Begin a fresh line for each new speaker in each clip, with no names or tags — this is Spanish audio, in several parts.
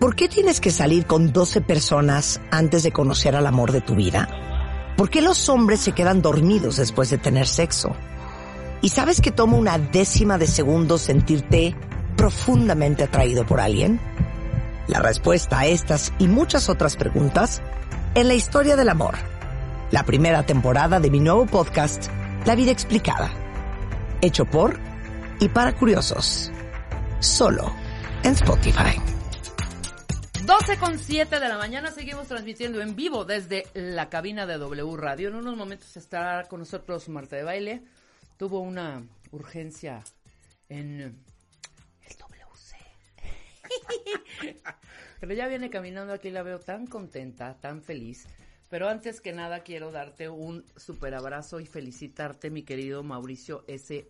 ¿Por qué tienes que salir con 12 personas antes de conocer al amor de tu vida? ¿Por qué los hombres se quedan dormidos después de tener sexo? ¿Y sabes que toma una décima de segundo sentirte profundamente atraído por alguien? La respuesta a estas y muchas otras preguntas en la historia del amor. La primera temporada de mi nuevo podcast, La vida explicada. Hecho por y para curiosos. Solo en Spotify.
12 con 7 de la mañana seguimos transmitiendo en vivo desde la cabina de W Radio. En unos momentos estará con nosotros Marta de Baile. Tuvo una urgencia en el WC. Pero ya viene caminando aquí, la veo tan contenta, tan feliz. Pero antes que nada quiero darte un super abrazo y felicitarte, mi querido Mauricio S.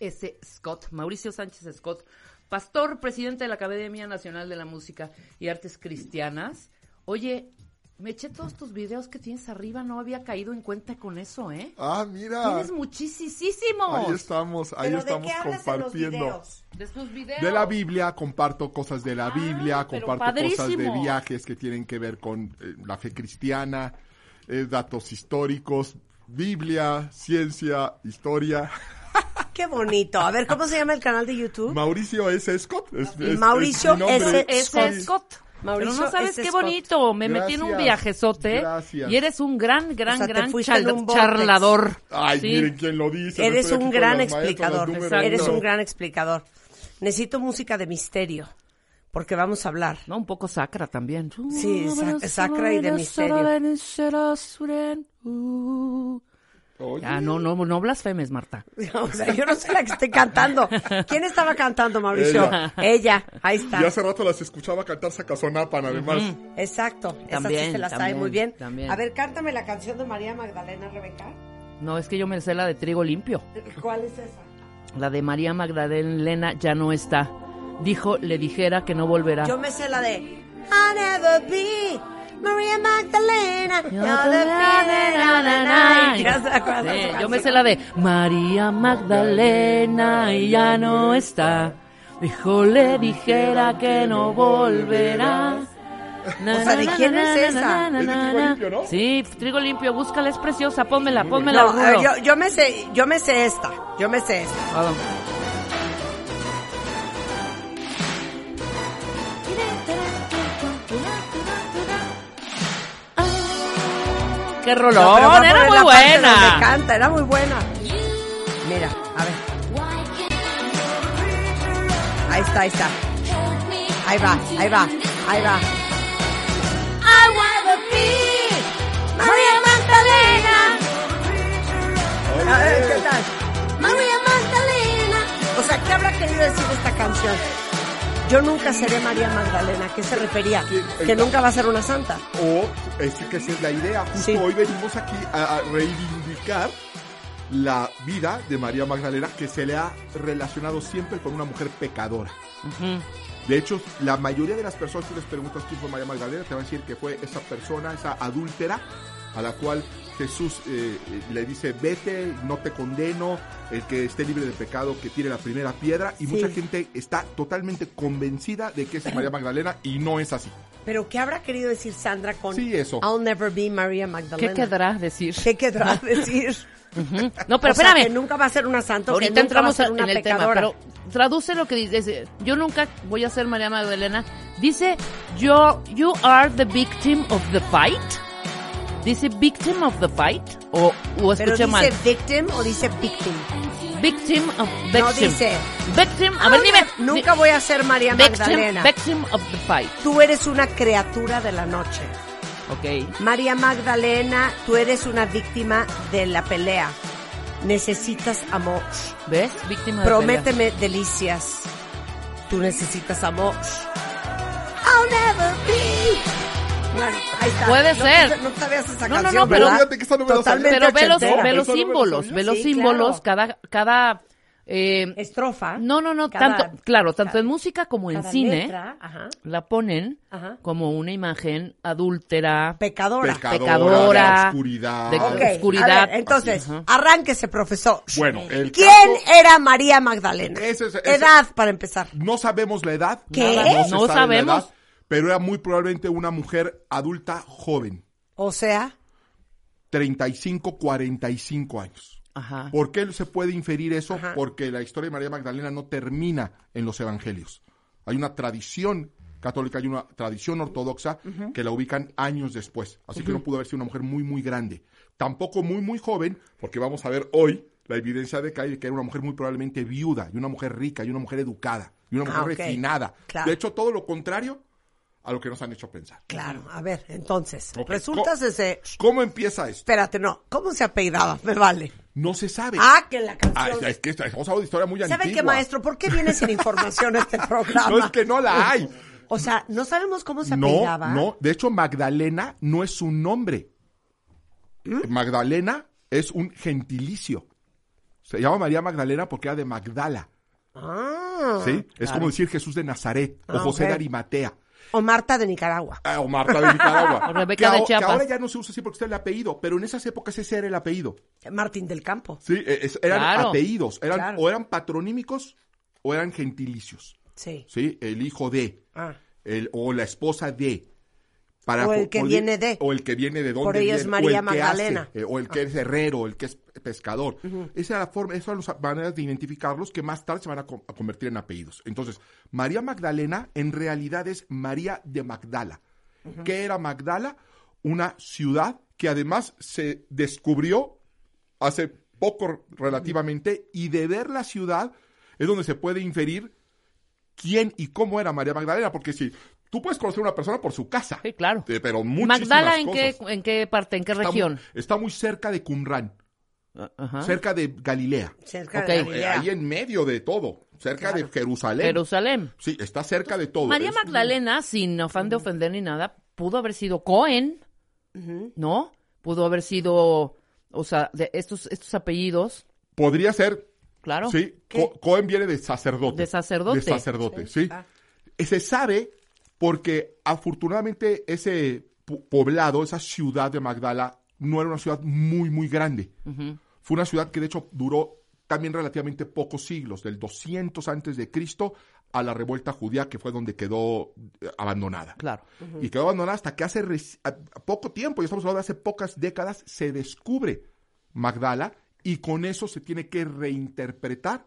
S. Scott, Mauricio Sánchez Scott, pastor, presidente de la Academia Nacional de la Música y Artes Cristianas. Oye, me eché todos tus videos que tienes arriba, no había caído en cuenta con eso, ¿eh?
Ah, mira.
Tienes muchísimos.
Ahí estamos, ahí
¿Pero de
estamos
qué hablas en los
compartiendo.
videos?
De sus videos.
De la Biblia, comparto cosas de la
Ah,
Biblia, comparto cosas de viajes que tienen que ver con eh, la fe cristiana, eh, datos históricos, Biblia, ciencia, historia.
Qué bonito. A ver, ¿cómo se llama el canal de YouTube?
Mauricio S. Scott. es- es-
Mauricio. S.
Ese Scott.
Mauricio
Pero no sabes
S.
qué
Scott.
bonito. Me metí en un viajezote.
gracias.
Y eres un gran, gran,
O sea, te
gran chal-
un
charlador.
Ay,
Sí.
miren quién lo dice.
Eres un gran
maestras,
explicador. Eres un gran explicador. Necesito música de misterio. Porque vamos a hablar.
No, un poco sacra también.
Sí, sac- sacra y de misterio.
Oye,
Ah, no, no, no blasfemes, Marta.
O sea, yo no sé la que esté cantando. ¿Quién estaba cantando, Mauricio?
Ella.
Ella. Ahí está.
Y hace rato las escuchaba cantar Sacazonapan, además.
Exacto. Esa sí
También,
se la sabe
también,
muy bien.
también.
A ver, cántame la canción de María Magdalena, Rebeca.
No, es que yo me sé la de trigo limpio.
¿Cuál es esa?
La de María Magdalena ya no está. Dijo, le dijera que no volverá.
Yo me sé la de I'll never be María Magdalena. se acuerdan de esa
yo me sé la de María Magdalena y ya no está. Dijo, le dijera que no volverá.
O sea, ¿de quién es esa?
Es de Trigo Limpio, ¿no?
Sí, trigo limpio, búscala, es preciosa, pónmela, pónmela.
No, yo, yo me sé, yo me sé esta. Yo me sé esta.
Ah. ¡Qué
No,
rolón!
pero
Era muy buena.
canta, era muy buena. Mira, a ver. Ahí está, ahí está. Ahí va, ahí va, ahí va. I wanna be María Magdalena. A ver, ¿qué tal? María Magdalena. O sea, ¿qué habrá querido decir esta canción? Yo nunca seré María Magdalena. ¿A qué se refería? Que nunca va a ser una santa.
O es que esa es la idea. Justo
Sí.
hoy venimos aquí a, a reivindicar la vida de María Magdalena que se le ha relacionado siempre con una mujer pecadora. De hecho, la mayoría de las personas, si les preguntas quién fue María Magdalena, te van a decir que fue esa persona, esa adúltera, a la cual Jesús eh, eh, le dice, vete, no te condeno, el que esté libre de pecado, que tire la primera piedra, y
Sí.
mucha gente está totalmente convencida de que es María Magdalena, y no es así.
Pero ¿qué habrá querido decir Sandra con
Sí, eso.
I'll never be María
¿Qué
Magdalena?
querrá decir?
¿Qué querrá decir?
No, pero
O sea,
espérame.
que nunca va a ser una santa,
Ahorita
que nunca va a
entramos
ser
en
una
el tema, pero traduce lo que dice. Yo nunca voy a ser María Magdalena. Dice, yo, you are the victim of the fight. Dice victim of the fight. O, o
Pero
escuché
dice
mal.
victim o dice victim.
Victim of victim.
No dice.
Victim. A ver, dime.
Nunca voy a ser María
Victim,
Magdalena.
victim of the fight.
Tú eres una criatura de la noche.
Ok.
María Magdalena, tú eres una víctima de la pelea. Necesitas amor.
¿Ves? Víctima de pelea.
Prométeme delicias. Tú necesitas amor. I'll never be. Bueno, ahí está.
Puede
No-
ser.
No, sabías esa
No, no,
canción,
no, pero-
no.
Totalmente
Pero ve los, ve los
no
símbolos, ve los
Sí,
símbolos,
claro.
cada, cada, eh,
Estrofa.
no, no, no,
Cada-
tanto, claro, tanto
cada-
en música como en cine,
letra, ajá,
la ponen
Ajá.
como una imagen adúltera,
pecadora.
Pecadora,
Pecadora.
de oscuridad.
De- oscuridad.
ver, entonces,
Ajá.
arránquese, profesor.
Bueno, el
¿Quién
caso-
era María Magdalena?
Ese es- ese-
Edad, para empezar.
No sabemos la edad.
¿Qué?
No
la
sabemos.
Pero era muy probablemente una mujer adulta joven,
O sea,
35, 45 años.
Ajá.
¿Por qué se puede inferir eso?
Ajá.
Porque la historia de María Magdalena no termina en los evangelios. Hay una tradición católica, hay una tradición ortodoxa que la ubican años después. Así que no pudo haber sido una mujer muy, muy grande. Tampoco muy, muy joven, porque vamos a ver hoy la evidencia de que, hay- que era una mujer muy probablemente viuda, y una mujer rica, y una mujer educada, y una mujer
Ah,
refinada.
Claro.
De hecho, todo lo contrario a lo que nos han hecho pensar.
claro, a ver, entonces,
Ok,
resulta
co-
ser...
¿Cómo empieza esto?
Espérate, no, ¿cómo se apellidaba? Me vale.
No se sabe.
Ah, que la
Ah,
canción...
es que estamos hablando de historia muy
¿Saben
antigua.
qué, maestro? ¿Por qué viene sin información este programa?
No, es que no la hay.
O sea, no sabemos cómo se
No,
apellidaba.
no. De hecho, Magdalena no es un nombre.
¿Mm?
Magdalena es un gentilicio. Se llama María Magdalena porque era de Magdala.
Ah.
¿Sí? Es como decir Jesús de Nazaret o
Ah,
José de Arimatea.
O Marta de Nicaragua.
ah, O Marta de Nicaragua.
O Rebeca
que,
de
aho- que
Chiapas.
ahora ya no se usa así porque está el apellido, pero en esas épocas ese era el apellido.
Martín del Campo.
Sí, e- es- eran
Claro.
apellidos. Eran,
Claro.
O eran patronímicos o eran gentilicios.
Sí.
¿Sí? El hijo de.
Ah.
el, o la esposa de. Para
O el que
poder-
viene de.
O el que viene de donde
Por ello es María
o
Magdalena.
hace, eh, o el que es herrero, el que es pescador. Esa era la forma, esas son las maneras de identificarlos que más tarde se van a, co- a convertir en apellidos. Entonces, María Magdalena en realidad es María de Magdala. ¿Qué era Magdala? Una ciudad que además se descubrió hace poco relativamente y de ver la ciudad es donde se puede inferir quién y cómo era María Magdalena, porque si tú puedes conocer a una persona por su casa,
Sí, claro.
eh, pero muchísimas
Magdala, ¿en qué,
cosas.
¿en qué parte, en qué
Está
región?
muy- Está muy cerca de Qumran,
Ah, Ajá.
cerca de Galilea,
Cerca
Ok.
de
Eh,
Galilea.
ahí en medio de todo, cerca de Jerusalén.
Jerusalén.
Sí, está cerca de todo.
María
Es-
Magdalena, sin afán de ofender ni nada, pudo haber sido Cohen, ¿no? Pudo haber sido, o sea, de estos, estos apellidos,
Podría ser,
claro.
sí,
¿Qué?
Co- Cohen viene de sacerdote.
De sacerdote.
De sacerdote, sí.
Ah.
Eh, Se sabe porque afortunadamente ese po- poblado, esa ciudad de Magdala, no era una ciudad muy, muy grande. Fue una ciudad que de hecho duró también relativamente pocos siglos, del 200 antes de Cristo a la revuelta judía, que fue donde quedó eh, abandonada.
Claro.
Y quedó abandonada hasta que hace poco tiempo, ya estamos hablando de hace pocas décadas, se descubre Magdala y con eso se tiene que reinterpretar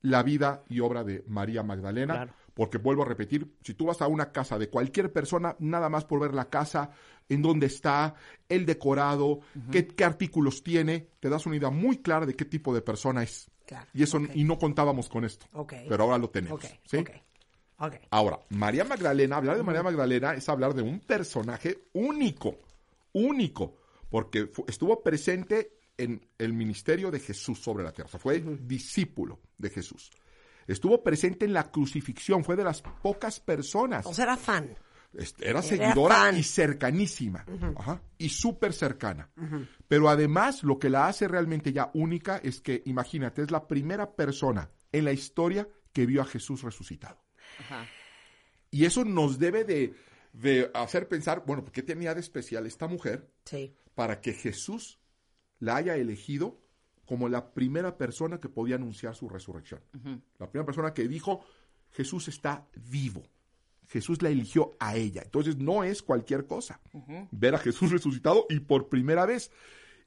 la vida y obra de María Magdalena.
Claro.
Porque vuelvo a repetir, si tú vas a una casa de cualquier persona, nada más por ver la casa, en dónde está, el decorado, qué, qué artículos tiene, te das una idea muy clara de qué tipo de persona es.
Claro,
Y eso y no contábamos con esto. Pero ahora lo tenemos. Ahora, María Magdalena, hablar de María Magdalena es hablar de un personaje único, único, porque estuvo presente en el ministerio de Jesús sobre la tierra, o sea, fue discípulo de Jesús. Estuvo presente en la crucifixión, fue de las pocas personas.
O sea, era fan.
Este, Era
Era
seguidora
fan.
y cercanísima, Ajá, y súper cercana. Pero además, lo que la hace realmente ya única es que, imagínate, es la primera persona en la historia que vio a Jesús resucitado.
Ajá.
Y eso nos debe de, de hacer pensar, bueno, ¿qué tenía de especial esta mujer
Sí.
para que Jesús la haya elegido como la primera persona que podía anunciar su resurrección? La primera persona que dijo, Jesús está vivo. Jesús la eligió a ella. Entonces no es cualquier cosa ver a Jesús resucitado y por primera vez.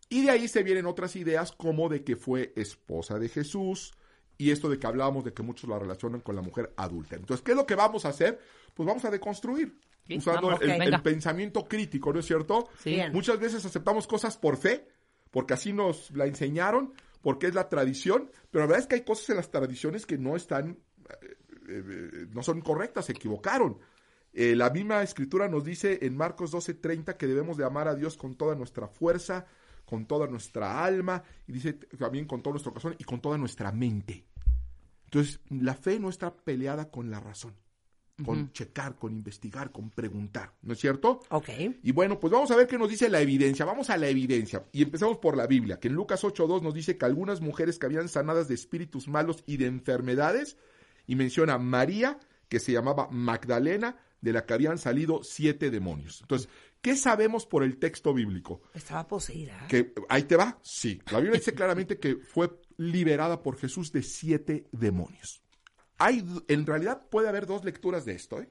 Y de ahí se vienen otras ideas como de que fue esposa de Jesús y esto de que hablábamos de que muchos la relacionan con la mujer adulta. Entonces, ¿qué es lo que vamos a hacer? Pues vamos a deconstruir.
Sí,
usando
vamos,
el, pensamiento crítico, ¿no es cierto?
Sí.
Muchas veces aceptamos cosas por fe, porque así nos la enseñaron, porque es la tradición, pero la verdad es que hay cosas en las tradiciones que no están, eh, eh, no son correctas, se equivocaron. Eh, la misma escritura nos dice en Marcos 12:30 que debemos de amar a Dios con toda nuestra fuerza, con toda nuestra alma, y dice también con todo nuestro corazón y con toda nuestra mente. Entonces, la fe no está peleada con la razón, con checar, con investigar, con preguntar, ¿no es cierto?
Ok.
Y bueno, pues vamos a ver qué nos dice la evidencia. Vamos a la evidencia. Y empezamos por la Biblia, que en Lucas 8.2 nos dice que algunas mujeres que habían sanadas de espíritus malos y de enfermedades, y menciona María, que se llamaba Magdalena, de la que habían salido siete demonios. Entonces, ¿qué sabemos por el texto bíblico?
Estaba poseída.
Que ahí te va, sí. La Biblia dice claramente que fue liberada por Jesús de siete demonios. Hay, en realidad puede haber dos lecturas de esto. ¿eh?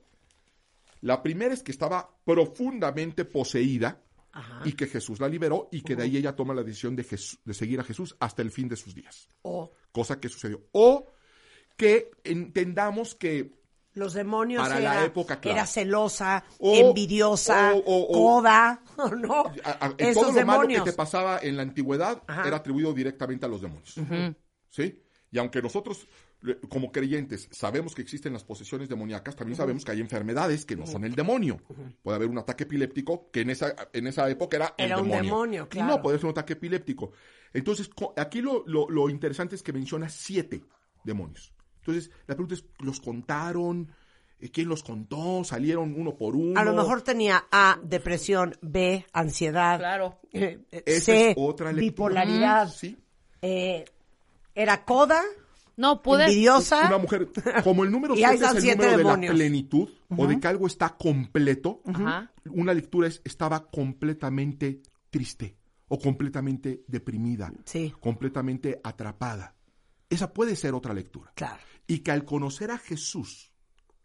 La primera es que estaba profundamente poseída
Ajá.
y que Jesús la liberó y que de ahí ella toma la decisión de, Jesús- de seguir a Jesús hasta el fin de sus días.
O
Cosa que sucedió. O que entendamos que
los demonios
Para
era,
la época, claro.
era celosa,
O-
envidiosa,
o- o-
coda, ¿no?
a- a-
Esos
todo lo malo que te pasaba en la antigüedad
Ajá.
era atribuido directamente a los demonios. ¿Sí? Y aunque nosotros, como creyentes, sabemos que existen las posesiones demoníacas, también sabemos que hay enfermedades que no son el demonio. Puede haber un ataque epiléptico que en esa, en esa época era,
Era
el
un
demonio.
demonio,
Y
claro.
no, puede ser un ataque epiléptico. Entonces, aquí lo, lo- lo interesante es que menciona siete demonios. Entonces, la pregunta es, ¿los contaron? Eh, ¿Quién los contó? ¿Salieron uno por uno?
A lo mejor tenía A, depresión, B, ansiedad,
Claro.
eh, eh,
Esa
C,
es otra lectura.
bipolaridad,
Sí.
eh, era coda,
No, puede.
envidiosa.
Una mujer, como el número
Y ahí
7 es el
siete
número de la plenitud o de que algo está completo, una lectura es estaba completamente triste o completamente deprimida,
Sí.
completamente atrapada. Esa puede ser otra lectura.
Claro.
Y que al conocer a Jesús,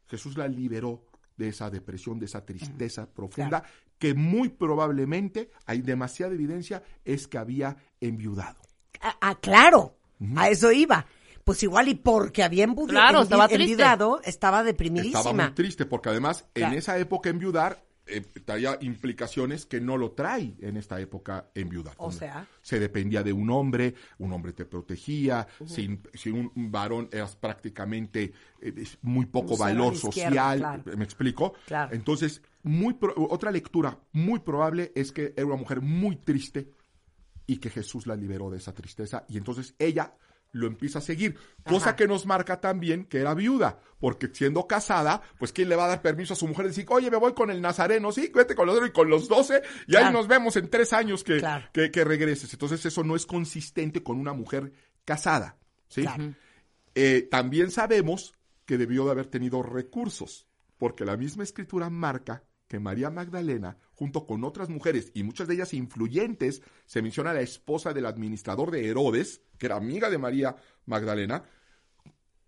Jesús la liberó de esa depresión, de esa tristeza profunda, que muy probablemente, hay demasiada evidencia, es que había enviudado.
Ah, ah, claro, a eso iba. Pues igual y porque había enviudado,
Claro, estaba triste.
enviudado, estaba deprimidísima.
Estaba muy triste porque además
Claro.
en esa época enviudar eh, traía implicaciones que no lo trae en esta época enviudar.
O sea.
Se dependía de un hombre, un hombre te protegía, sin, sin un, varón eras prácticamente eh, muy poco
Un
valor social,
claro.
¿me explico?
Claro.
Entonces, muy pro- otra lectura muy probable es que era una mujer muy triste y que Jesús la liberó de esa tristeza y entonces ella lo empieza a seguir, cosa
Ajá.
que nos marca también que era viuda, porque siendo casada, pues quién le va a dar permiso a su mujer de decir, oye, me voy con el nazareno, sí, vete con los otros y con los doce, y ahí nos vemos en tres años que,
Claro.
que, que regreses. Entonces eso no es consistente con una mujer casada, ¿sí?
Claro.
Eh, también sabemos que debió de haber tenido recursos, porque la misma escritura marca que María Magdalena, junto con otras mujeres, y muchas de ellas influyentes, se menciona la esposa del administrador de Herodes, que era amiga de María Magdalena,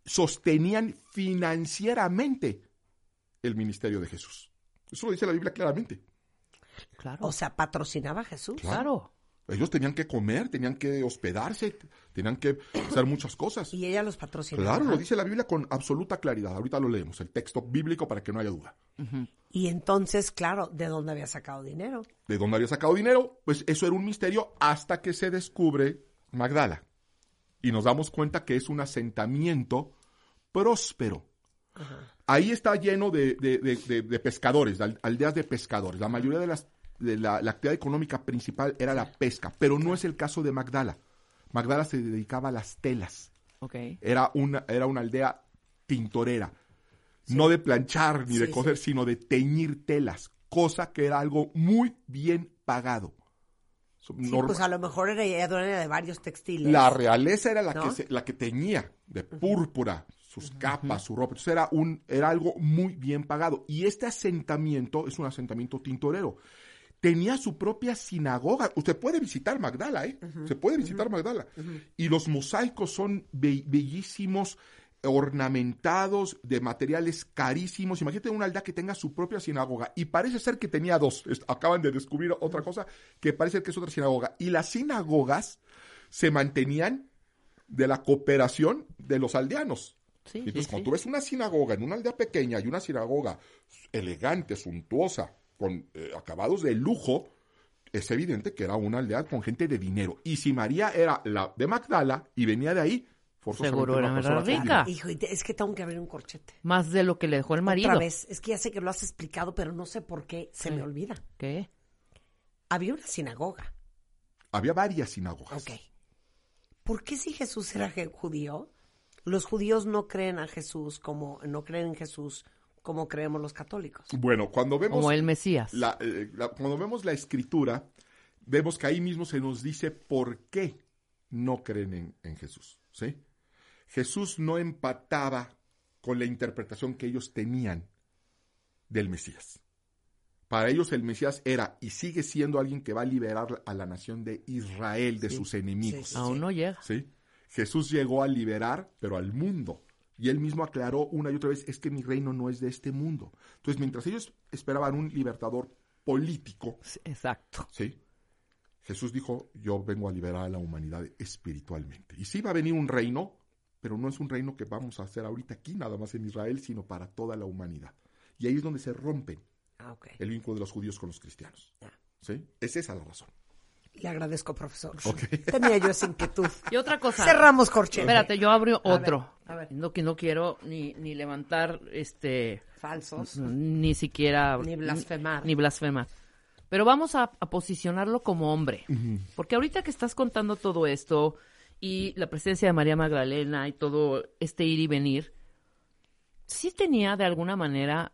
sostenían financieramente el ministerio de Jesús. Eso lo dice la Biblia claramente.
Claro.
O sea, patrocinaba a Jesús.
claro.
Ellos tenían que comer, tenían que hospedarse, tenían que hacer muchas cosas.
Y ella los patrocinaba.
Claro, lo dice la Biblia con absoluta claridad. Ahorita lo leemos, el texto bíblico para que no haya duda.
Y entonces, claro, ¿de dónde había sacado dinero?
¿De dónde había sacado dinero? Pues eso era un misterio hasta que se descubre Magdala. Y nos damos cuenta que es un asentamiento próspero. Ahí está lleno de, de- de- de- de pescadores, de al- aldeas de pescadores. La mayoría de, las, la, la actividad económica principal era la pesca, pero no es el caso de Magdala. Magdala se dedicaba a las telas.
Ok.
Era una, era una aldea tintorera. No de planchar ni de
Sí,
coser, sino de teñir telas, cosa que era algo muy bien pagado.
Pues a lo mejor era ella dueña de varios textiles.
la realeza era la,
¿No?
que se- la que teñía de púrpura sus capas, su ropa. Entonces era, un, era algo muy bien pagado. Y este asentamiento es un asentamiento tintorero. Tenía su propia sinagoga. Usted puede visitar Magdala, ¿eh? Se puede visitar Magdala. Y los mosaicos son be- bellísimos, ornamentados, de materiales carísimos. Imagínate una aldea que tenga su propia sinagoga. Y parece ser que tenía dos. Acaban de descubrir otra cosa que parece que es otra sinagoga. Y las sinagogas se mantenían de la cooperación de los aldeanos.
Sí,
Entonces,
sí,
cuando
sí.
tú ves una sinagoga en una aldea pequeña y una sinagoga elegante, suntuosa, con eh, acabados de lujo, es evidente que era una aldea con gente de dinero. Y si María era la de Magdala y venía de ahí,
Seguro era
con
rica.
Hijo, es que tengo que abrir un corchete.
Más de lo que le dejó el marido.
Otra vez, es que ya sé que lo has explicado, pero no sé por qué se
Sí.
me olvida.
¿Qué?
Había una sinagoga,
Había varias sinagogas.
ok. ¿Por qué si Jesús era judío, los judíos no creen a Jesús como, no creen en Jesús como creemos los católicos?
Bueno, cuando vemos
Como el Mesías.
la, eh, la- cuando vemos la escritura, vemos que ahí mismo se nos dice por qué no creen en, en Jesús. ¿sí? Jesús no empataba con la interpretación que ellos tenían del Mesías. Para ellos el Mesías era y sigue siendo alguien que va a liberar a la nación de Israel de sus enemigos.
sí,
Aún no llega.
¿sí? Jesús llegó a liberar, pero al mundo. Y él mismo aclaró una y otra vez, es que mi reino no es de este mundo. Entonces, mientras ellos esperaban un libertador político,
Exacto.
¿sí? Jesús dijo, yo vengo a liberar a la humanidad espiritualmente. Y sí va a venir un reino, pero no es un reino que vamos a hacer ahorita aquí, nada más en Israel, sino para toda la humanidad. Y ahí es donde se rompe
Ah,
el vínculo de los judíos con los cristianos. ¿Sí? Es esa la razón.
Le agradezco, profesor. Tenía yo esa inquietud.
Y otra cosa.
Cerramos corchete.
Espérate, yo abro
A
otro.
ver, a ver.
No que no quiero ni, ni levantar este
Falsos.
ni siquiera
Ni blasfemar.
Ni, blasfemar. Pero vamos a, a posicionarlo como hombre. Porque ahorita que estás contando todo esto y la presencia de María Magdalena y todo este ir y venir, sí tenía de alguna manera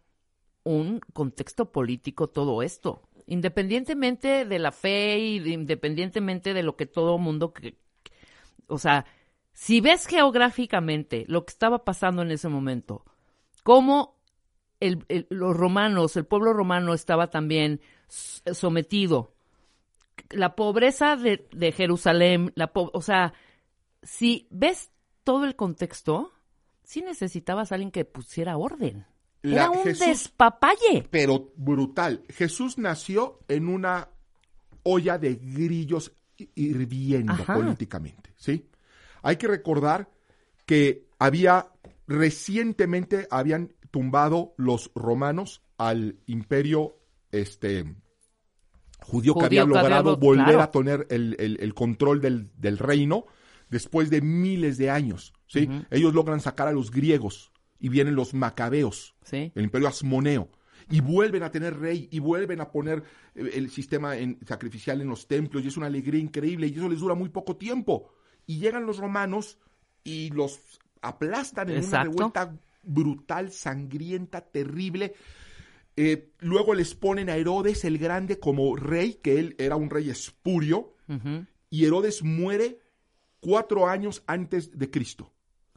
un contexto político todo esto. Independientemente de la fe y de- independientemente de lo que todo mundo que, o sea, si ves geográficamente lo que estaba pasando en ese momento, cómo el- los romanos, el pueblo romano estaba también sometido, la pobreza de, de Jerusalén, la po- o sea, si ves todo el contexto, sí necesitabas a alguien que pusiera orden.
La-
Era un
Jesús-
despapalle.
pero brutal. Jesús nació en una olla de grillos hirviendo
Ajá.
políticamente, ¿sí? Hay que recordar que había recientemente habían tumbado los romanos al imperio este judío, que
Judío
había
que había
logrado
lo-
volver
claro.
a tener el, el- el control del, del reino después de miles de años, ¿sí? Ellos logran sacar a los griegos y vienen los macabeos,
Sí.
el imperio asmoneo, y vuelven a tener rey y vuelven a poner eh, el sistema en- sacrificial en los templos y es una alegría increíble y eso les dura muy poco tiempo. Y llegan los romanos y los aplastan en
Exacto.
una revuelta brutal, sangrienta, terrible. Eh, luego les ponen a Herodes el Grande como rey, que él era un rey espurio, y Herodes muere cuatro años antes de Cristo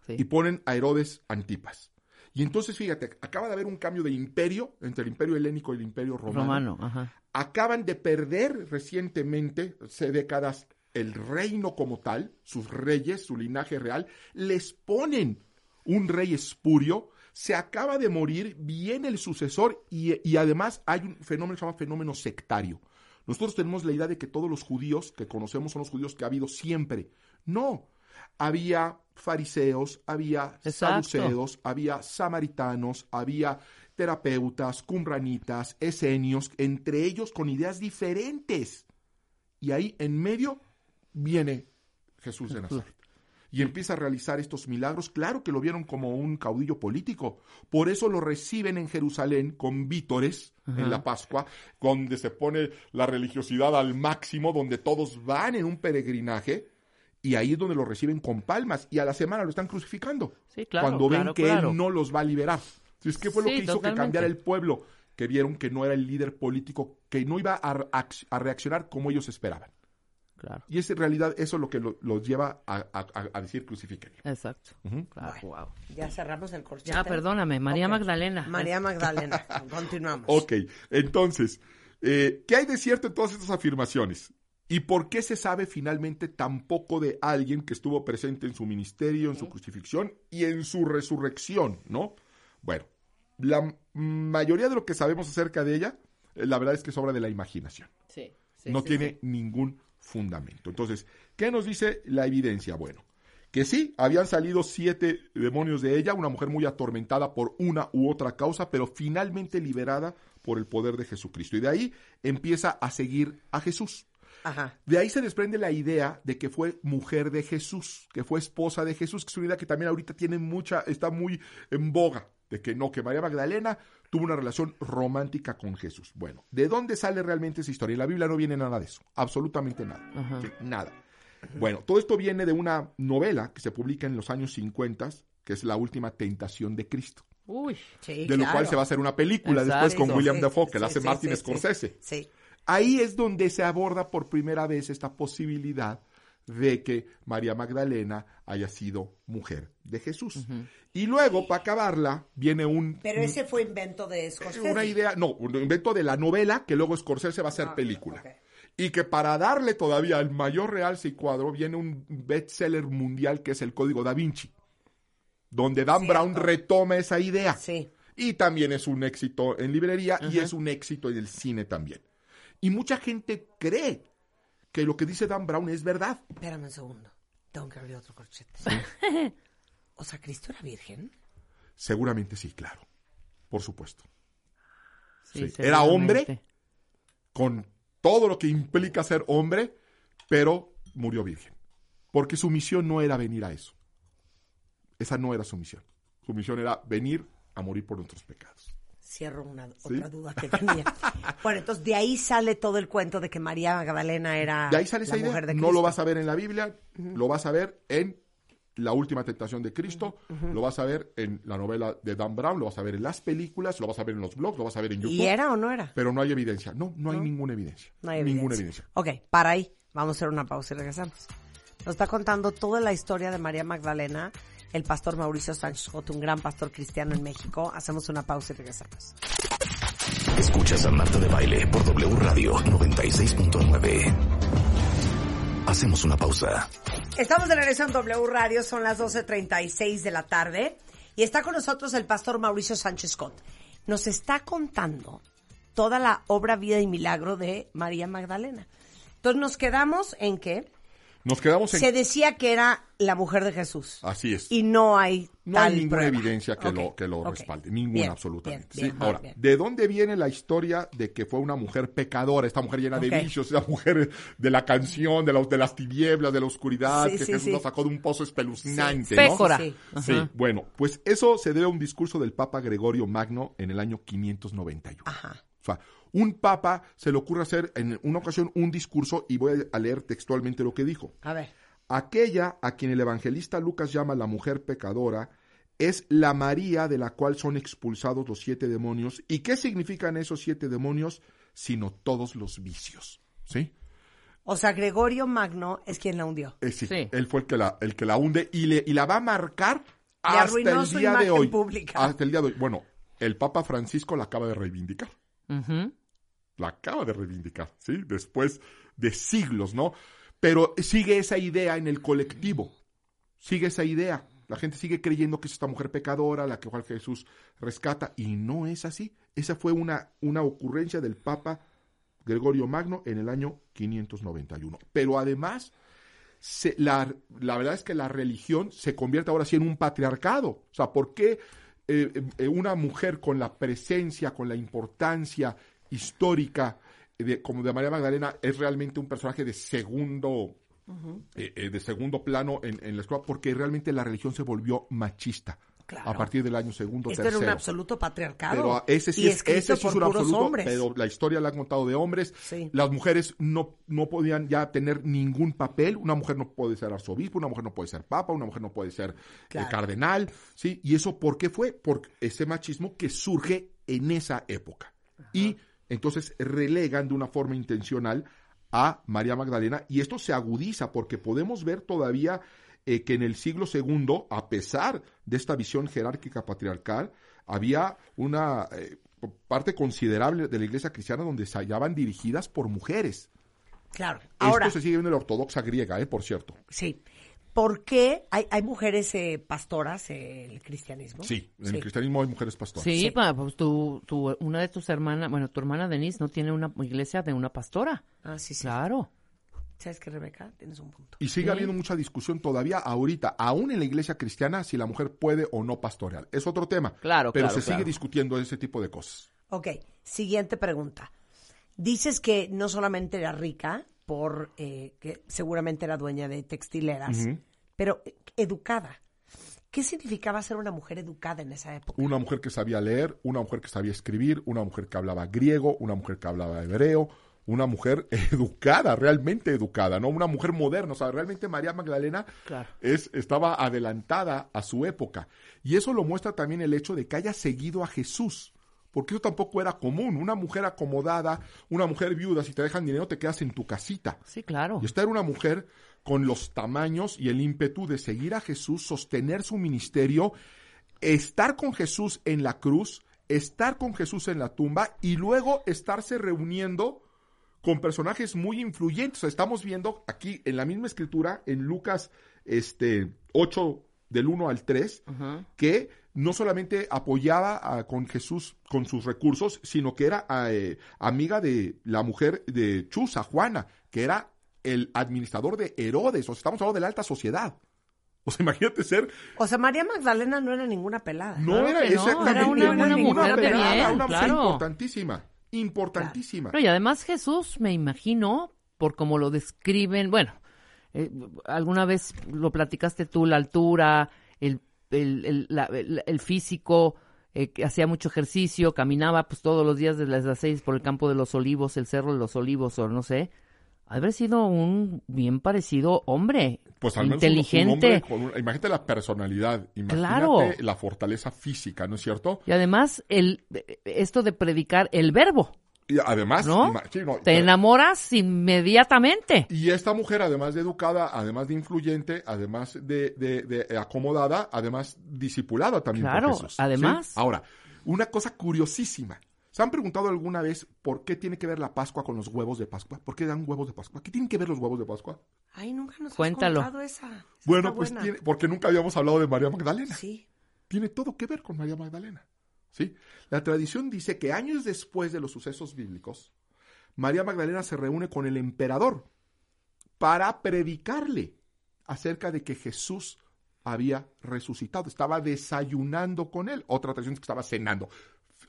sí.
y ponen a Herodes Antipas. Y entonces, fíjate, acaba de haber un cambio de imperio entre el imperio helénico y el imperio romano.
Romano, ajá.
Acaban de perder recientemente, hace décadas, el reino como tal, sus reyes, su linaje real, les ponen un rey espurio, se acaba de morir, viene el sucesor y, y además hay un fenómeno que se llama fenómeno sectario. Nosotros tenemos la idea de que todos los judíos que conocemos son los judíos que ha habido siempre. No, había fariseos, había
Exacto.
saduceos, había samaritanos, había terapeutas, cumranitas, esenios, entre ellos con ideas diferentes. Y ahí en medio viene Jesús de Nazaret. Y empieza a realizar estos milagros. Claro que lo vieron como un caudillo político. Por eso lo reciben en Jerusalén con vítores en la Pascua, donde se pone la religiosidad al máximo, donde todos van en un peregrinaje. Y ahí es donde lo reciben con palmas. Y a la semana lo están crucificando.
Sí, claro,
cuando ven
claro,
que
claro.
él no los va a liberar. Entonces, ¿qué fue lo
Sí,
que hizo que cambiara el pueblo? Que vieron que no era el líder político, que no iba a reaccionar como ellos esperaban.
Claro.
Y es en realidad eso lo que lo- los lleva a, a- decir crucifiquen.
Exacto.
Ujú.
Claro, wow.
Ya cerramos el corchete.
Ya, perdóname, María. Magdalena.
María Magdalena. Continuamos.
Ok, entonces, eh, ¿qué hay de cierto en todas estas afirmaciones? ¿Y por qué se sabe finalmente tan poco de alguien que estuvo presente en su ministerio, en su crucifixión y en su resurrección, no? Bueno, la mayoría de lo que sabemos acerca de ella, eh, la verdad es que es obra de la imaginación.
Sí, sí,
no
sí,
tiene ningún fundamento. Entonces, ¿qué nos dice la evidencia? Bueno, que sí, habían salido siete demonios de ella, una mujer muy atormentada por una u otra causa, pero finalmente liberada por el poder de Jesucristo. Y de ahí empieza a seguir a Jesús.
Ajá.
De ahí se desprende la idea de que fue mujer de Jesús, que fue esposa de Jesús, que es una idea que también ahorita tiene mucha, está muy en boga, de que no, que María Magdalena tuvo una relación romántica con Jesús. Bueno, ¿de dónde sale realmente esa historia? En la Biblia no viene nada de eso, absolutamente nada, nada. Bueno, todo esto viene de una novela que se publica en los años 50, que es La Última Tentación de Cristo,
Uy,
Sí,
de lo
claro.
cual se va a hacer una película
Exacto.
después con William
Sí,
Dafoe, que
sí,
la hace
sí,
Martin
sí, sí.
Scorsese.
Sí.
Ahí es donde se aborda por primera vez esta posibilidad de que María Magdalena haya sido mujer de Jesús. Y luego, para acabarla, viene un,
Pero ese fue invento de Scorsese.
una idea, no, un invento de la novela que luego Scorsese va a hacer
Ah,
película. Y que para darle todavía el mayor realce y cuadro viene un bestseller mundial que es el Código da Vinci. donde Dan
Cierto.
Brown retoma esa idea.
Sí.
Y también es un éxito en librería y es un éxito en el cine también. Y mucha gente cree que lo que dice Dan Brown es verdad.
Espérame un segundo. Tengo que abrir otro corchete. o sea, ¿Cristo era virgen?
Seguramente sí, claro. Por supuesto.
Sí,
Sí. Era hombre. Con todo lo que implica ser hombre, pero murió virgen. Porque su misión no era venir a eso. Esa no era su misión. Su misión era venir a morir por nuestros pecados.
Cierro una otra duda que tenía. bueno, entonces de ahí sale todo el cuento de que María Magdalena era
De ahí sale esa
la
idea.
mujer de
No lo vas a ver en la Biblia, lo vas a ver en La última tentación de Cristo, lo vas a ver en la novela de Dan Brown, lo vas a ver en las películas, lo vas a ver en los blogs, lo vas a ver en YouTube.
¿Y era o no era?
Pero no hay evidencia. No, no hay ninguna evidencia.
No hay
Ninguna
evidencia.
evidencia.
Ok, para ahí. Vamos a hacer una pausa y regresamos. Nos está contando toda la historia de María Magdalena, el pastor Mauricio Sánchez Joto, un gran pastor cristiano en México. Hacemos una pausa y regresamos.
Escuchas a Marta de Baile por W Radio 96.9. Hacemos una pausa.
Estamos de regreso en W Radio, son las 12.36 de la tarde y está con nosotros el pastor Mauricio Sánchez Scott. Nos está contando toda la obra, vida y milagro de María Magdalena. Entonces nos quedamos en que
Nos quedamos en...
se decía que era la mujer de Jesús
Así es.
y no hay
No
tal
hay ninguna
prueba.
evidencia que lo, que lo respalde. Ninguna,
Bien,
absolutamente.
bien,
Sí,
bien,
Ahora,
bien.
¿de dónde viene la historia de que fue una mujer pecadora, esta mujer llena de vicios, esa mujer de la canción, de, los, de las tinieblas, de la oscuridad,
Sí,
que
sí,
Jesús
sí.
nos sacó de un pozo espeluznante,
Sí.
¿no?
Pécora.
Sí,
Sí, bueno, pues eso se debe a un discurso del Papa Gregorio Magno en el año 591.
Ajá.
O sea, un papa se le ocurre hacer en una ocasión un discurso y voy a leer textualmente lo que dijo.
A ver.
Aquella a quien el evangelista Lucas llama la mujer pecadora es la María de la cual son expulsados los siete demonios. ¿Y qué significan esos siete demonios? Sino todos los vicios. ¿Sí?
O sea, Gregorio Magno es quien la hundió.
Eh, sí,
Sí.
Él fue el que la, el que la hunde y, le, y la va a marcar hasta el
su
día de
imagen
hoy.
pública.
Hasta el día de hoy. Bueno, el Papa Francisco la acaba de reivindicar. La acaba de reivindicar, ¿sí? Después de siglos, ¿no? Pero sigue esa idea en el colectivo, sigue esa idea. La gente sigue creyendo que es esta mujer pecadora, la que cual Jesús rescata, y no es así. Esa fue una, una ocurrencia del Papa Gregorio Magno en el año 591. Pero además, la, la verdad es que la religión se convierte ahora sí en un patriarcado. O sea, ¿por qué eh, eh, una mujer con la presencia, con la importancia histórica de, como de María Magdalena es realmente un personaje de segundo eh, eh, de segundo plano en, en la escuela porque realmente la religión se volvió machista
Claro.
a partir del año segundo
Esto era
tercero
un absoluto patriarcado.
pero ese sí es, ese sí es un absoluto,
hombres.
pero la historia la han contado de hombres.
Sí.
Las mujeres no, no podían ya tener ningún papel. Una mujer no puede ser arzobispo, una mujer no puede ser papa, una mujer no puede ser eh, cardenal. ¿sí? ¿Y eso por qué fue? Por ese machismo que surge en esa época. Y entonces relegan de una forma intencional a María Magdalena y esto se agudiza porque podemos ver todavía eh, que en el siglo segundo, a pesar de esta visión jerárquica patriarcal, había una eh, parte considerable de la iglesia cristiana donde se hallaban dirigidas por mujeres.
Claro. Ahora,
Esto se sigue viendo en la ortodoxa griega, eh, por cierto.
sí. ¿Por qué hay, hay mujeres eh, pastoras en el cristianismo?
Sí, en el cristianismo hay mujeres pastoras.
Sí,
Sí.
pa- pues tu, tu, una de tus hermanas, bueno, tu hermana Denise no tiene una iglesia de una pastora.
Ah, sí, sí.
Claro.
¿Sabes qué, Rebeca? Tienes un punto.
Y sigue habiendo mucha discusión todavía ahorita, aún en la iglesia cristiana, si la mujer puede o no pastorear. Es otro tema.
Claro,
Pero
claro,
se sigue discutiendo ese tipo de cosas.
Ok, siguiente pregunta. Dices que no solamente era rica, por eh, que seguramente era dueña de textileras, pero eh, educada. ¿Qué significaba ser una mujer educada en esa época?
Una mujer que sabía leer, una mujer que sabía escribir, una mujer que hablaba griego, una mujer que hablaba hebreo, una mujer educada, realmente educada, ¿no? Una mujer moderna. O sea, realmente María Magdalena
Claro.
es, estaba adelantada a su época. Y eso lo muestra también el hecho de que haya seguido a Jesús. Porque eso tampoco era común. Una mujer acomodada, una mujer viuda, si te dejan dinero te quedas en tu casita.
Sí, claro.
Y esta era una mujer con los tamaños y el ímpetu de seguir a Jesús, sostener su ministerio, estar con Jesús en la cruz, estar con Jesús en la tumba y luego estarse reuniendo con personajes muy influyentes. O sea, estamos viendo aquí en la misma escritura, en Lucas este, 8, del 1 al 3,
Ajá.
que no solamente apoyaba a- con Jesús con sus recursos, sino que era eh, amiga de la mujer de Chuza, Juana, que era el administrador de Herodes. O sea, estamos hablando de la alta sociedad. O sea, imagínate ser
O sea, María Magdalena no era ninguna pelada.
no
Claro
era
no,
exactamente
era una-
mujer de
pelada,
bien,
una mujer
claro.
importantísima, importantísima.
No, y además Jesús, me imagino, por como lo describen, bueno, eh, alguna vez lo platicaste tú, la altura, el, el, el, la- el- el físico, eh, que hacía mucho ejercicio, caminaba pues todos los días desde las seis por el campo de los olivos, el cerro de los olivos, o no sé. Haber sido un bien parecido hombre,
Pues al menos un- un
inteligente.
hombre imagínate la personalidad, imagínate
Claro.
la fortaleza física, ¿no es cierto?
Y además, el, esto de predicar el verbo,
Y además,
¿no?
ima- sí, no,
Te enamoras inmediatamente.
Y esta mujer, además de educada, además de influyente, además de, de- de acomodada, además discipulada también por
Claro,
¿sí?
además.
Ahora, una cosa curiosísima. ¿Se han preguntado alguna vez por qué tiene que ver la Pascua con los huevos de Pascua? ¿Por qué dan huevos de Pascua? ¿Qué tienen que ver los huevos de Pascua?
Ay, nunca nos
Cuéntalo.
has contado esa. Esa
Bueno, pues tiene, porque nunca habíamos hablado de María Magdalena.
Sí.
Tiene todo que ver con María Magdalena. ¿Sí? La tradición dice que años después de los sucesos bíblicos, María Magdalena se reúne con el emperador para predicarle acerca de que Jesús había resucitado. Estaba desayunando con él. Otra tradición es que estaba cenando.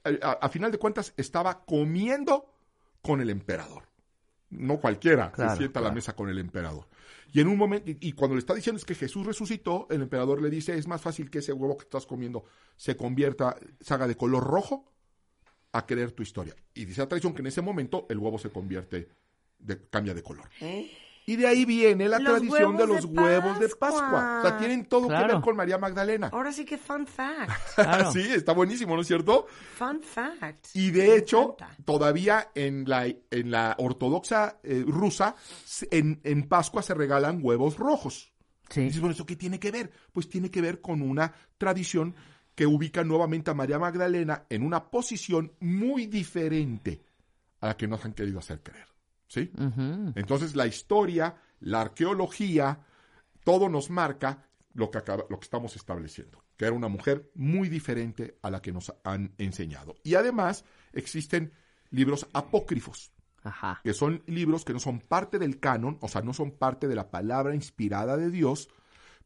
A, a final de cuentas, estaba comiendo con el emperador. No cualquiera
Claro,
se sienta a la mesa con el emperador. Y en un momento, y, y cuando le está diciendo es que Jesús resucitó, el emperador le dice, es más fácil que ese huevo que estás comiendo se convierta, se haga de color rojo, a creer tu historia. Y dice la tradición que en ese momento el huevo se convierte, de, cambia de color.
¿Eh?
Y de ahí viene la
Los
tradición de los
de
huevos de
Pascua.
O sea, tienen todo que ver con María Magdalena.
Ahora sí que fun fact.
Claro.
sí, está buenísimo, ¿no es cierto?
Fun fact.
Y
Me
de hecho,
encanta.
todavía en la, en la ortodoxa eh, rusa, en, en Pascua se regalan huevos rojos. Y
Sí.
dices, bueno, ¿eso qué tiene que ver? Pues tiene que ver con una tradición que ubica nuevamente a María Magdalena en una posición muy diferente a la que nos han querido hacer creer. ¿Sí? Entonces la historia, la arqueología, todo nos marca lo que, acaba- lo que estamos estableciendo, que era una mujer muy diferente a la que nos han enseñado. Y además existen libros apócrifos,
Ajá.
que son libros que no son parte del canon, o sea, no son parte de la palabra inspirada de Dios,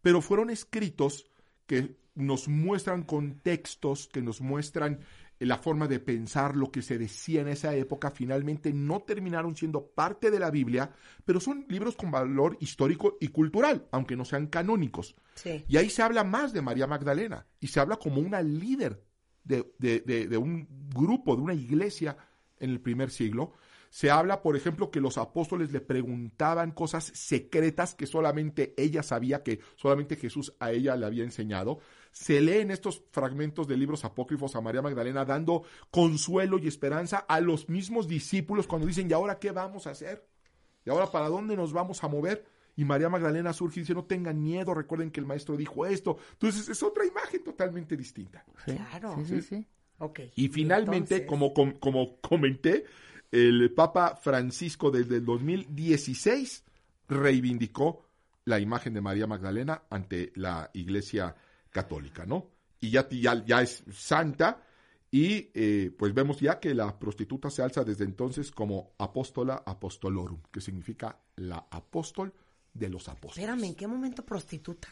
pero fueron escritos que nos muestran contextos, que nos muestran la forma de pensar lo que se decía en esa época, finalmente no terminaron siendo parte de la Biblia, pero son libros con valor histórico y cultural, aunque no sean canónicos.
Sí.
Y ahí se habla más de María Magdalena y se habla como una líder de, de- de- de un grupo, de una iglesia en el primer siglo. Se habla, por ejemplo, que los apóstoles le preguntaban cosas secretas que solamente ella sabía, que solamente Jesús a ella le había enseñado. Se leen estos fragmentos de libros apócrifos a María Magdalena dando consuelo y esperanza a los mismos discípulos cuando dicen, ¿y ahora qué vamos a hacer? ¿Y ahora para dónde nos vamos a mover? Y María Magdalena surge y dice, no tengan miedo, recuerden que el maestro dijo esto. Entonces es otra imagen totalmente distinta.
Claro.
Sí, sí, sí.
Ok.
Y finalmente,
entonces-
como, com- como comenté, el Papa Francisco desde el 2016 reivindicó la imagen de María Magdalena ante la Iglesia Católica, ¿no? Y ya, ya, es santa y eh, pues vemos ya que la prostituta se alza desde entonces como apóstola apostolorum, que significa la apóstol de los apóstoles
Espérame, ¿en qué momento prostituta?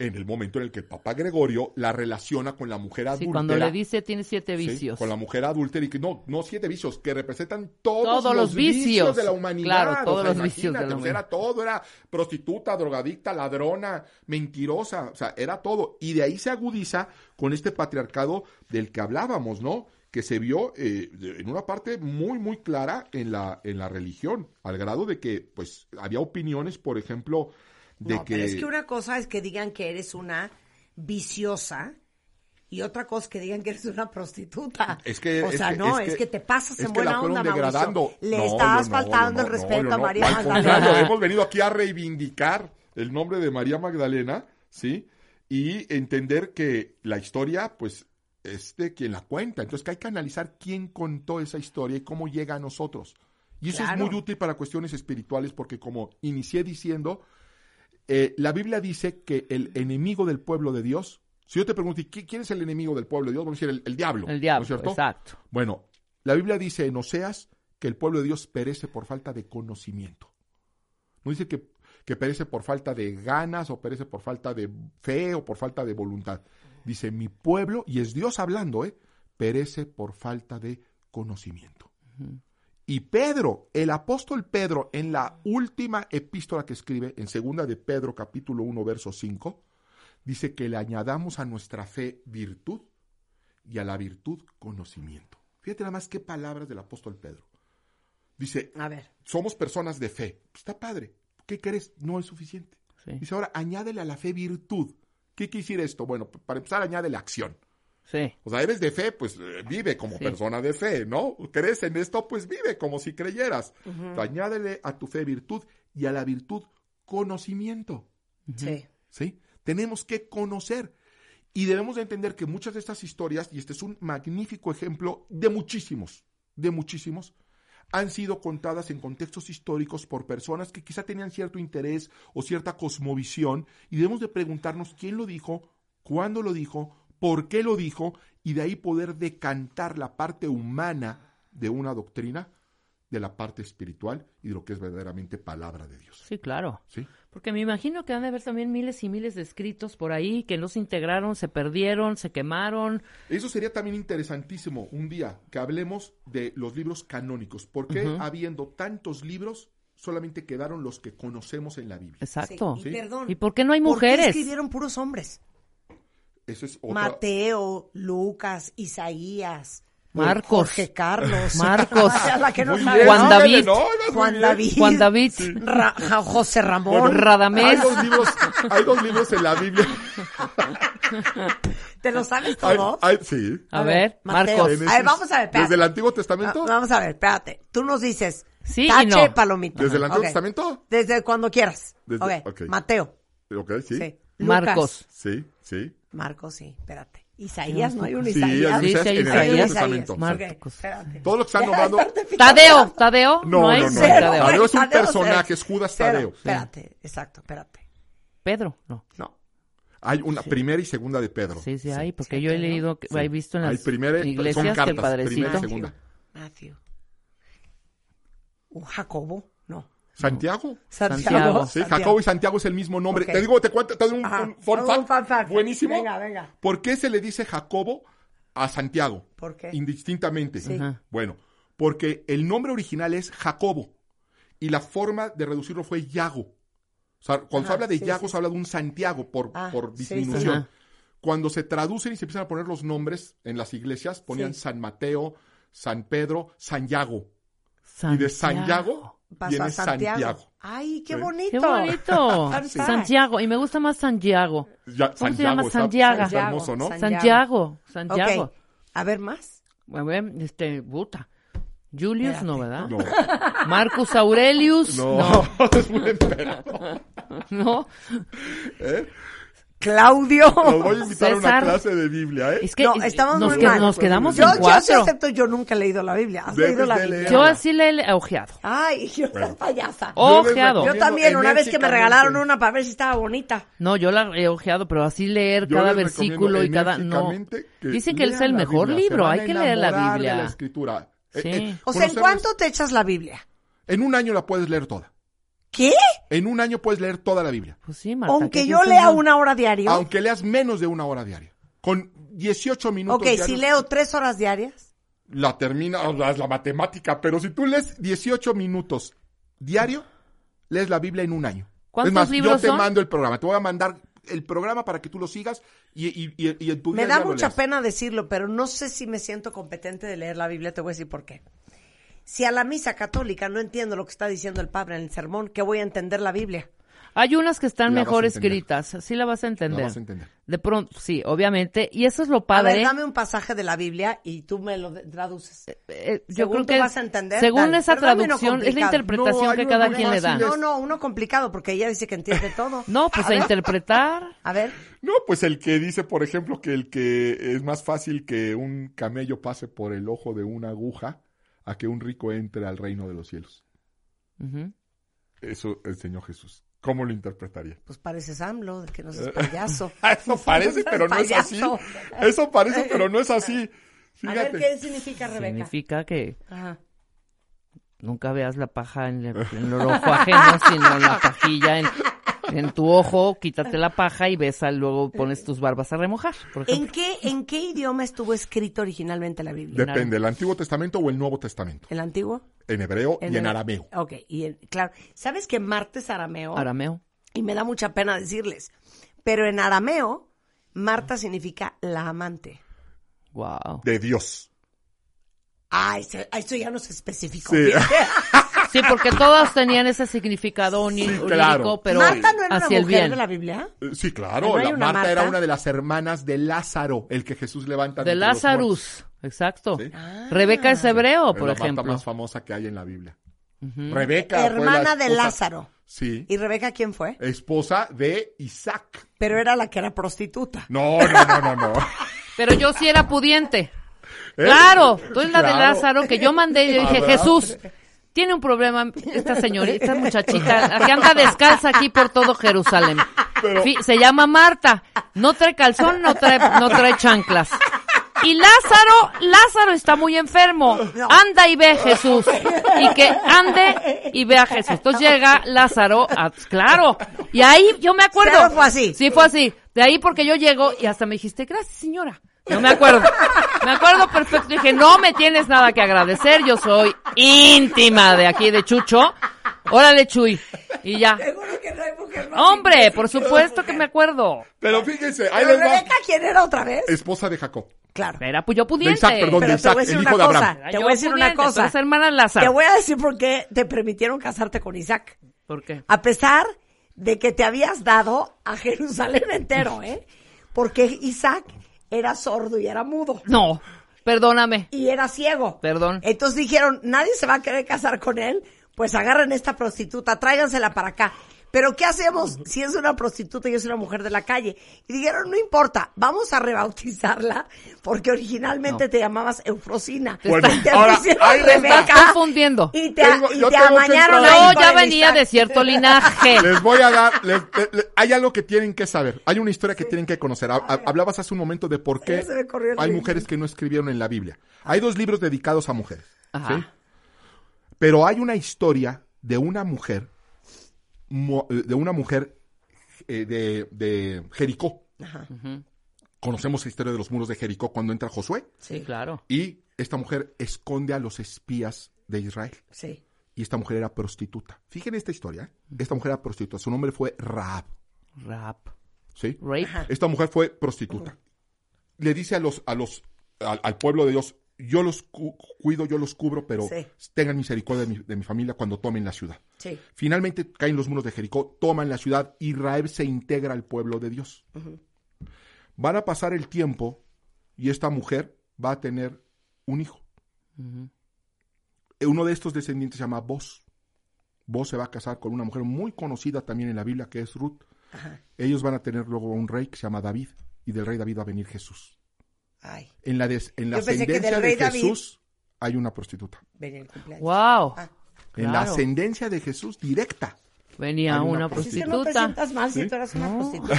En el momento en el que el Papa Gregorio la relaciona con la mujer adúltera.
Sí, cuando le dice tiene siete
Sí,
vicios.
con la mujer adúltera y que no, no siete vicios, que representan todos,
Todos los vicios.
de la humanidad.
Claro,
O
todos
sea,
los vicios de la humanidad.
Era todo, era prostituta, drogadicta, ladrona, mentirosa, o sea, era todo. Y de ahí se agudiza con este patriarcado del que hablábamos, ¿no? Que se vio eh, en una parte muy, muy clara en la, en la religión, al grado de que, pues, había opiniones, por ejemplo, de
no,
que...
pero es que una cosa es que digan que eres una viciosa y otra cosa es que digan que eres una prostituta.
Es que-
o
es
sea,
que-
no,
es
es
que-
te pasas en buena onda,
degradando.
Le
No,
estás
yo no,
faltando el respeto a. María
Al
Magdalena.
hemos venido aquí a reivindicar el nombre de María Magdalena, ¿sí? Y entender que la historia, pues, es de quien la cuenta. Entonces, que hay que analizar quién contó esa historia y cómo llega a nosotros. Y eso
Claro.
es muy útil para cuestiones espirituales porque, como inicié diciendo, eh, la Biblia dice que el enemigo del pueblo de Dios, si yo te pregunto, ¿y qui- ¿quién es el enemigo del pueblo de Dios? Vamos a decir el, el diablo.
El
¿no
diablo,
es cierto?
exacto.
Bueno, la Biblia dice en Oseas que el pueblo de Dios perece por falta de conocimiento. No dice que, que perece por falta de ganas o perece por falta de fe o por falta de voluntad. Dice, mi pueblo, y es Dios hablando, ¿eh? perece por falta de conocimiento. Y Pedro, el apóstol Pedro, en la última epístola que escribe, en segunda de Pedro capítulo 1, verso 5, dice que le añadamos a nuestra fe virtud y a la virtud conocimiento. Fíjate nada más qué palabras del apóstol Pedro. Dice,
A ver.
somos personas de fe. Está padre. ¿Qué crees? No es suficiente.
Sí.
Dice, ahora añádele a la fe virtud. ¿Qué quiere decir esto? Bueno, para empezar, añádele acción.
Sí.
O sea, eres de fe, pues eh, vive como
Sí.
persona de fe, ¿no? ¿Crees en esto? Pues vive como si creyeras. Añádele a tu fe virtud y a la virtud conocimiento.
Sí.
¿sí? Tenemos que conocer. Y debemos de entender que muchas de estas historias, y este es un magnífico ejemplo de muchísimos, de muchísimos, han sido contadas en contextos históricos por personas que quizá tenían cierto interés o cierta cosmovisión, y debemos de preguntarnos quién lo dijo, cuándo lo dijo, por qué lo dijo, y de ahí poder decantar la parte humana de una doctrina de la parte espiritual y de lo que es verdaderamente palabra de Dios.
Sí, claro.
¿Sí?
Porque me imagino que han de haber también miles y miles de escritos por ahí que no se integraron, se perdieron, se quemaron.
Eso sería también interesantísimo un día que hablemos de los libros canónicos. ¿Por qué habiendo tantos libros solamente quedaron los que conocemos en la Biblia?
Exacto.
Sí, y perdón.
¿Y por qué no hay
¿Por qué
mujeres?
escribieron puros hombres?
Eso es otra.
Mateo, Lucas, Isaías,
Marcos.
Jorge Carlos.
Marcos.
La que
bien,
Juan. David.
Juan. David.
Juan David.
Ra- José Ramón.
Bueno,
Radamés.
Hay dos libros, hay dos libros en la Biblia.
¿Te lo sabes todos?
hay- sí.
A ver,
Mateo.
Marcos.
A ver, vamos a ver, espérate.
Desde el Antiguo Testamento.
Ah, Vamos a ver, espérate. Tú nos dices
Sí y
tache,
no.
palomita.
Desde el Antiguo. Testamento.
Desde cuando quieras.
Desde-.
Mateo.
Ok, sí.
Sí.
Marcos.
Sí, sí.
Marcos, sí. Espérate. Isaías, no hay un
Sí,
Isaías.
hay
Sí, sí, hay
en el
Isaías.
Isaías.
Testamento.
Marcos.
Ok, espérate.
Todos los que están nombrando.
Tadeo, Tadeo.
No,
hay
no, no.
Cero,
Tadeo.
Tadeo es un
Tadeo,
personaje,
cero.
es Judas
Cero.
Tadeo.
Espérate, exacto, espérate.
Pedro, no.
No.
Hay una primera y segunda de Pedro.
Sí, sí, hay, porque
Sí,
yo he
Pedro.
leído, he visto en
Hay
las
primera- son
iglesias que el
cartas, primera y
padrecito.
segunda.
Matthew. ¿Un Jacobo?
Santiago.
Santiago.
Sí, Jacobo y Santiago es el mismo nombre. Te digo, te cuento, te doy un, un fun
Un
fact
fun fact.
buenísimo.
Venga, venga.
¿Por qué se le dice Jacobo a Santiago?
¿Por qué?
Indistintamente.
Sí.
Ajá.
Bueno, porque el nombre original es Jacobo y la forma de reducirlo fue Yago. O sea, cuando se habla de
sí,
Yago
sí,
se habla de un Santiago por,
Ah,
por
sí, sí.
disminución. Cuando se traducen y se empiezan a poner los nombres en las iglesias, ponían
Sí.
San Mateo, San Pedro, San Yago. Y de San Yago
Pasó
viene
a Santiago.
Santiago.
Ay, qué
Sí.
bonito.
Qué bonito.
Fact.
Santiago. Y me gusta más Santiago.
Ya-
¿Cómo se llama?
está-
Santiago.
está hermoso, ¿no?
San-
Santiago. Santiago.
Ok. A ver, más.
A ver, este, puta. Julius no, ¿verdad?
No,
Marcus Aurelius.
no,
No.
es muy
no.
¿eh?
Claudio.
Los voy a invitar a una
César.
clase de Biblia, ¿eh?
Es que
no,
es-
estamos
nos,
muy
que-
mal.
nos quedamos
yo,
en
yo sí
cuatro.
acepto, yo nunca he leído la Biblia. ¿Has leído la Biblia?
Yo así le he ojeado.
Ay, yo
Bueno.
payasa.
Yo
Ojeado.
Yo también, una vez que me regalaron una para ver si estaba bonita.
No, yo la he ojeado, pero así leer
Yo
cada versículo y cada... No.
que
Dicen que es el
la
mejor
Biblia,
libro, hay que leer la
de
Biblia.
la escritura. Eh,
Sí.
eh,
O sea, ¿en cuánto te echas la Biblia?
En un año la puedes leer toda.
¿Qué?
En un año puedes leer toda la Biblia.
Pues sí, Marta.
Aunque
¿qué
yo lea una hora diario.
Aunque leas menos de una hora diaria. Con 18 minutos
Ok,
diarios,
si leo tres horas diarias.
la termina, es la matemática, pero si tú lees 18 minutos diario, lees la Biblia en un año.
¿Cuántos
es más,
libros
yo te
son?
mando el programa, te voy a mandar el programa para que tú lo sigas y, y, y, y en tu
Me da mucha pena decirlo, pero no sé si me siento competente de leer la Biblia. Te voy a decir por qué. Si a la misa católica no entiendo lo que está diciendo el padre en el sermón, ¿qué voy a entender la Biblia?
Hay unas que están
La
mejor
a
escritas, sí la vas a entender.
La vas a entender.
De pronto, sí, obviamente. Y eso es lo
A
padre.
ver, dame un pasaje de la Biblia y tú me lo traduces.
Eh, yo
Según
creo
tú
que
vas a entender,
según
dale,
esa
pero
traducción es la interpretación
No,
que cada quien le da.
No, no, uno complicado porque ella dice que entiende todo.
No, pues a, interpretar.
A ver,
No, pues el que dice, por ejemplo, que el que es más fácil que un camello pase por el ojo de una aguja a que un rico entre al reino de los cielos.
Ujú.
Eso enseñó Jesús. ¿Cómo lo interpretaría?
Pues pareces AMLO, que no seas payaso.
Eso parece, pero no es así. Eso parece, pero no es así.
A ver,
Fíjate.
¿qué significa Rebeca?
Significa que
Ajá.
nunca veas la paja en el, en el ojo ajeno, sino la pajilla en, en tu ojo, quítate la paja y besa, luego pones tus barbas a remojar, por
¿En qué, ¿En qué idioma estuvo escrito originalmente la Biblia?
Depende, ¿el Antiguo Testamento o el Nuevo Testamento?
¿El antiguo?
En hebreo y en arameo.
Ok, y en- claro. ¿Sabes que Marta es arameo?
Arameo.
Y me da mucha pena decirles. Pero en arameo, Marta significa la amante.
Wow.
De Dios.
Ah, eso, esto ya no se especificó.
Sí.
Sí, porque todas tenían ese significado oní-
Sí, claro.
pero
¿Marta no era una
hacia el
mujer
bien.
de la Biblia?
Eh, Sí, claro.
¿No hay
la
una
Marta,
Marta?
era una de las hermanas de Lázaro, el que Jesús levanta.
De. Lazarus, exacto.
Sí.
Rebeca es hebreo,
Es
por
la
ejemplo.
más famosa que hay en la Biblia. Rebeca. fue
Hermana
la
de Lázaro.
Sí.
¿Y Rebeca quién fue?
Esposa de Isaac.
Pero era la que era prostituta.
No, no, no, no, no.
Pero yo sí era pudiente.
¿Eh?
Claro, tú eres la de. Lázaro que yo mandé y dije,
Ah, ¿verdad?
Jesús, tiene un problema esta señorita, esta muchachita, que anda descalza aquí por todo Jerusalén. Se llama Marta, no trae calzón, no trae, no trae chanclas. Y Lázaro, Lázaro está muy enfermo. Anda y ve a Jesús. Y que ande y ve a Jesús. Entonces llega Lázaro, a- claro. Y ahí yo me acuerdo.
Pero fue así.
Sí, fue así. De ahí porque yo llego y hasta me dijiste, gracias señora. No me acuerdo. Me acuerdo perfecto. Dije, no me tienes nada que agradecer. Yo soy íntima de aquí de Chucho. Órale, Chuy. Y ya.
Seguro que no hay mujer más
Hombre, por supuesto que me acuerdo.
Pero fíjense, ahí
Pero
les va.
Rebeca, ¿quién era otra vez?
Esposa de Jacob.
Claro.
Era pues yo pudiente.
Isaac, perdón.
Pero
de
te voy a
Isaac,
decir
el
una
hijo de
cosa.
Abraham.
Te
yo
voy a decir una cosa.
hermana
Te
Lázaro.
voy a decir por qué te permitieron casarte con Isaac.
¿Por qué?
A pesar de que te habías dado a Jerusalén entero, ¿eh? Porque Isaac era sordo y era mudo.
No, perdóname.
Y era ciego.
Perdón.
Entonces dijeron, nadie se va a querer casar con él, pues agarren esta prostituta, tráigansela para acá. Pero ¿qué hacemos si es una prostituta y es una mujer de la calle? Y dijeron, no importa, vamos a rebautizarla porque originalmente te llamabas Eufrosina.
Bueno,
Y te
ahora, ahí va.
Estás confundiendo.
Y te,
Tengo-
y te amañaron con
ya venía de cierto linaje.
Les voy a dar, les- hay algo que tienen que saber. Hay una historia que tienen que conocer. Ha- ha- Hablabas hace un momento de por qué hay mujeres que no escribieron en la Biblia. Hay dos libros dedicados a mujeres.
Ajá.
¿sí? Pero hay una historia de una mujer, de una mujer eh, de, de Jericó. Conocemos la historia de los muros de Jericó cuando entra Josué.
Sí, claro.
Y esta mujer esconde a los espías de Israel.
Sí.
Y esta mujer era prostituta. Fíjense esta historia. ¿eh? Esta mujer era prostituta. Su nombre fue Raab.
Rap.
¿sí?
Rape.
Esta mujer fue prostituta. Le dice a los, a los, al, al pueblo de Dios, yo los cu- cuido, yo los cubro, pero
Sí.
tengan misericordia de mi, de mi familia cuando tomen la ciudad.
Sí.
Finalmente caen los muros de Jericó, toman la ciudad y Raab se integra al pueblo de Dios. Van a pasar el tiempo y esta mujer va a tener un hijo. Eh, Uno de estos descendientes se llama Boz. Boz se va a casar con una mujer muy conocida también en la Biblia que es Ruth. Ellos van a tener luego un rey que se llama David y del rey David va a venir Jesús.
Ay,
En la, des- en la ascendencia de
rey David-
Jesús hay una prostituta.
venía el cumpleaños.
Wow.
Ah.
En la ascendencia de Jesús directa.
Venía
una
una
es que no
prostituta.
presentas mal si
¿Sí?
tú eras una prostituta.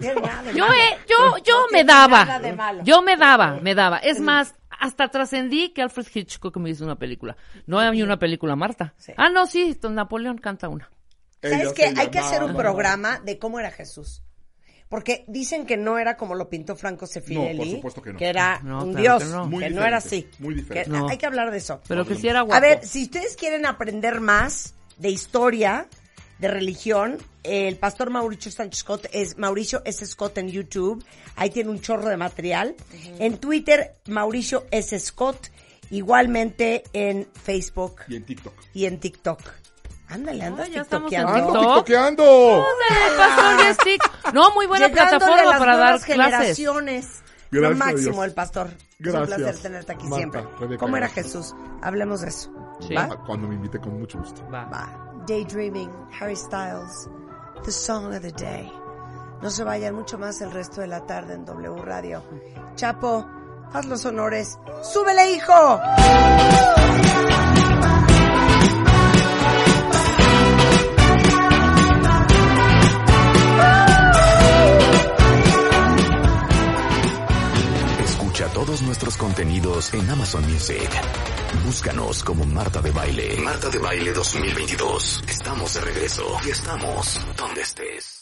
No de
Yo, he- yo, yo
No
me daba. Yo me daba, me daba. Es más, hasta trascendí que Alfred Hitchcock me hizo una película. No hay una película, Marta.
Sí.
Ah, no, sí, don Napoleón canta una.
¿Sabes qué? Hay que hacer un programa de cómo era Jesús. Porque dicen que no era como lo pintó Franco Sefirelli.
No, por supuesto que no.
era
No,
un
claro
dios.
que no.
Que
Muy
no era así.
diferente, muy diferente.
Que-
No.
Hay que hablar de eso.
Pero que sí era guapo.
A ver, si ustedes quieren aprender más de historia, de religión, el pastor Mauricio Sánchez Scott es Mauricio S. Scott en YouTube. Ahí tiene un chorro de material. En Twitter, Mauricio S. Scott. Igualmente en Facebook
Y en TikTok.
y en TikTok. Ándale, andas
ya estamos en
tiktokeando.
¡Ando
TikTok?
tiktokeando!
Ándale, pastor. No, muy buena
Llegándole
plataforma
las
para dar clases.
generaciones. Lo
Gracias a
máximo
Dios.
el pastor. Es un
Gracias,
placer tenerte aquí
Marta,
siempre.
Rebeca,
¿Cómo era
gracias.
Jesús? Hablemos de eso.
Sí.
¿Va?
Ah, Cuando me invite con mucho gusto.
Va.
Va. Daydreaming, Harry Styles, The Song of the Day. No se vayan mucho más el resto de la tarde en W Radio. Chapo, haz los honores. ¡Súbele, hijo!
todos nuestros contenidos en Amazon Music. Búscanos como Marta de Baile. Marta de Baile 2022. Estamos de regreso y estamos donde estés.